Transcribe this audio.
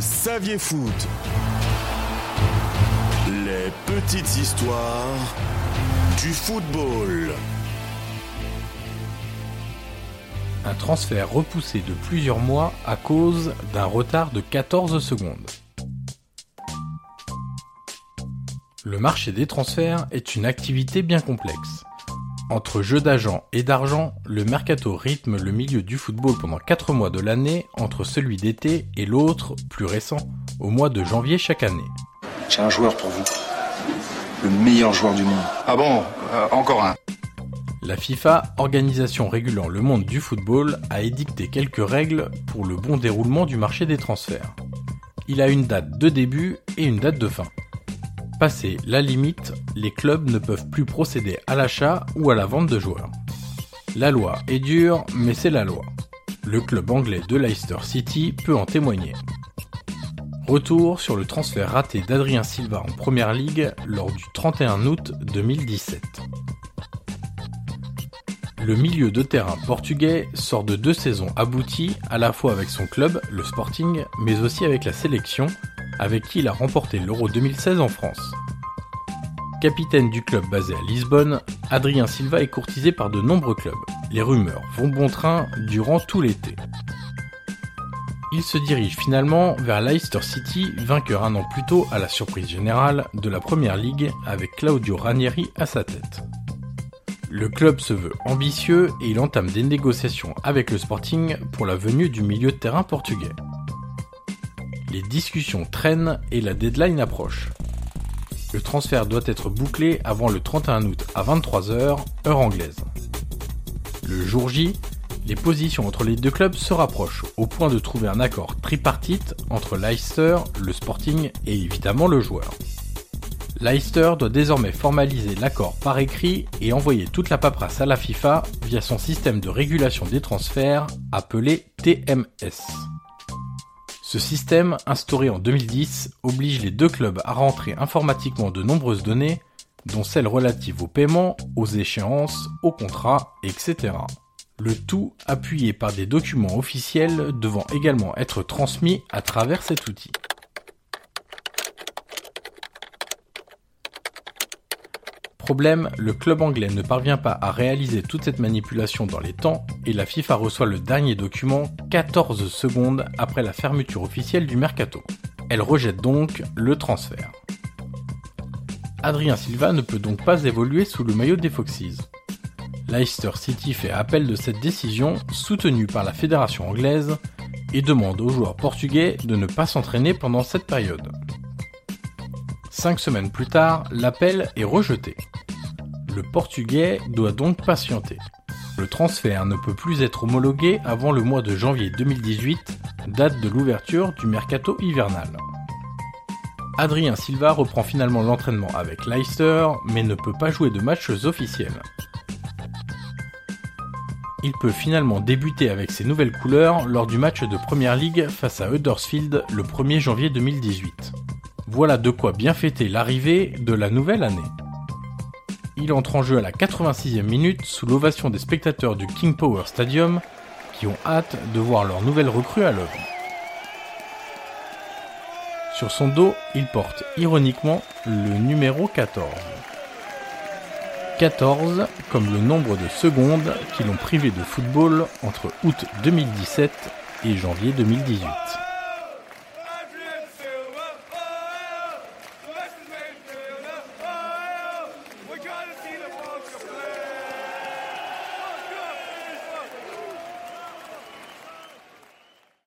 saviez foot. Les petites histoires du football. Un transfert repoussé de plusieurs mois à cause d'un retard de 14 secondes. Le marché des transferts est une activité bien complexe. Entre jeux d'agents et d'argent, le mercato rythme le milieu du football pendant 4 mois de l'année entre celui d'été et l'autre, plus récent, au mois de janvier chaque année. J'ai un joueur pour vous. Le meilleur joueur du monde. Ah bon euh, Encore un. La FIFA, organisation régulant le monde du football, a édicté quelques règles pour le bon déroulement du marché des transferts. Il a une date de début et une date de fin. Passé la limite, les clubs ne peuvent plus procéder à l'achat ou à la vente de joueurs. La loi est dure, mais c'est la loi. Le club anglais de Leicester City peut en témoigner. Retour sur le transfert raté d'Adrien Silva en Première Ligue lors du 31 août 2017. Le milieu de terrain portugais sort de deux saisons abouties à la fois avec son club, le Sporting, mais aussi avec la sélection, avec qui il a remporté l'Euro 2016 en France. Capitaine du club basé à Lisbonne, Adrien Silva est courtisé par de nombreux clubs. Les rumeurs vont bon train durant tout l'été. Il se dirige finalement vers Leicester City, vainqueur un an plus tôt à la surprise générale de la Première Ligue avec Claudio Ranieri à sa tête. Le club se veut ambitieux et il entame des négociations avec le Sporting pour la venue du milieu de terrain portugais. Les discussions traînent et la deadline approche. Le transfert doit être bouclé avant le 31 août à 23h, heure anglaise. Le jour J, les positions entre les deux clubs se rapprochent au point de trouver un accord tripartite entre Leicester, le Sporting et évidemment le joueur. Leicester doit désormais formaliser l'accord par écrit et envoyer toute la paperasse à la FIFA via son système de régulation des transferts appelé TMS. Ce système, instauré en 2010, oblige les deux clubs à rentrer informatiquement de nombreuses données, dont celles relatives aux paiements, aux échéances, aux contrats, etc. Le tout appuyé par des documents officiels devant également être transmis à travers cet outil. Problème, le club anglais ne parvient pas à réaliser toute cette manipulation dans les temps et la FIFA reçoit le dernier document 14 secondes après la fermeture officielle du mercato. Elle rejette donc le transfert. Adrien Silva ne peut donc pas évoluer sous le maillot des Foxes. Leicester City fait appel de cette décision soutenue par la fédération anglaise et demande aux joueurs portugais de ne pas s'entraîner pendant cette période. Cinq semaines plus tard, l'appel est rejeté. Le portugais doit donc patienter. Le transfert ne peut plus être homologué avant le mois de janvier 2018, date de l'ouverture du mercato hivernal. Adrien Silva reprend finalement l'entraînement avec Leicester, mais ne peut pas jouer de matchs officiels. Il peut finalement débuter avec ses nouvelles couleurs lors du match de Première Ligue face à Huddersfield le 1er janvier 2018. Voilà de quoi bien fêter l'arrivée de la nouvelle année. Il entre en jeu à la 86e minute sous l'ovation des spectateurs du King Power Stadium qui ont hâte de voir leur nouvelle recrue à l'œuvre. Sur son dos, il porte ironiquement le numéro 14. 14 comme le nombre de secondes qui l'ont privé de football entre août 2017 et janvier 2018.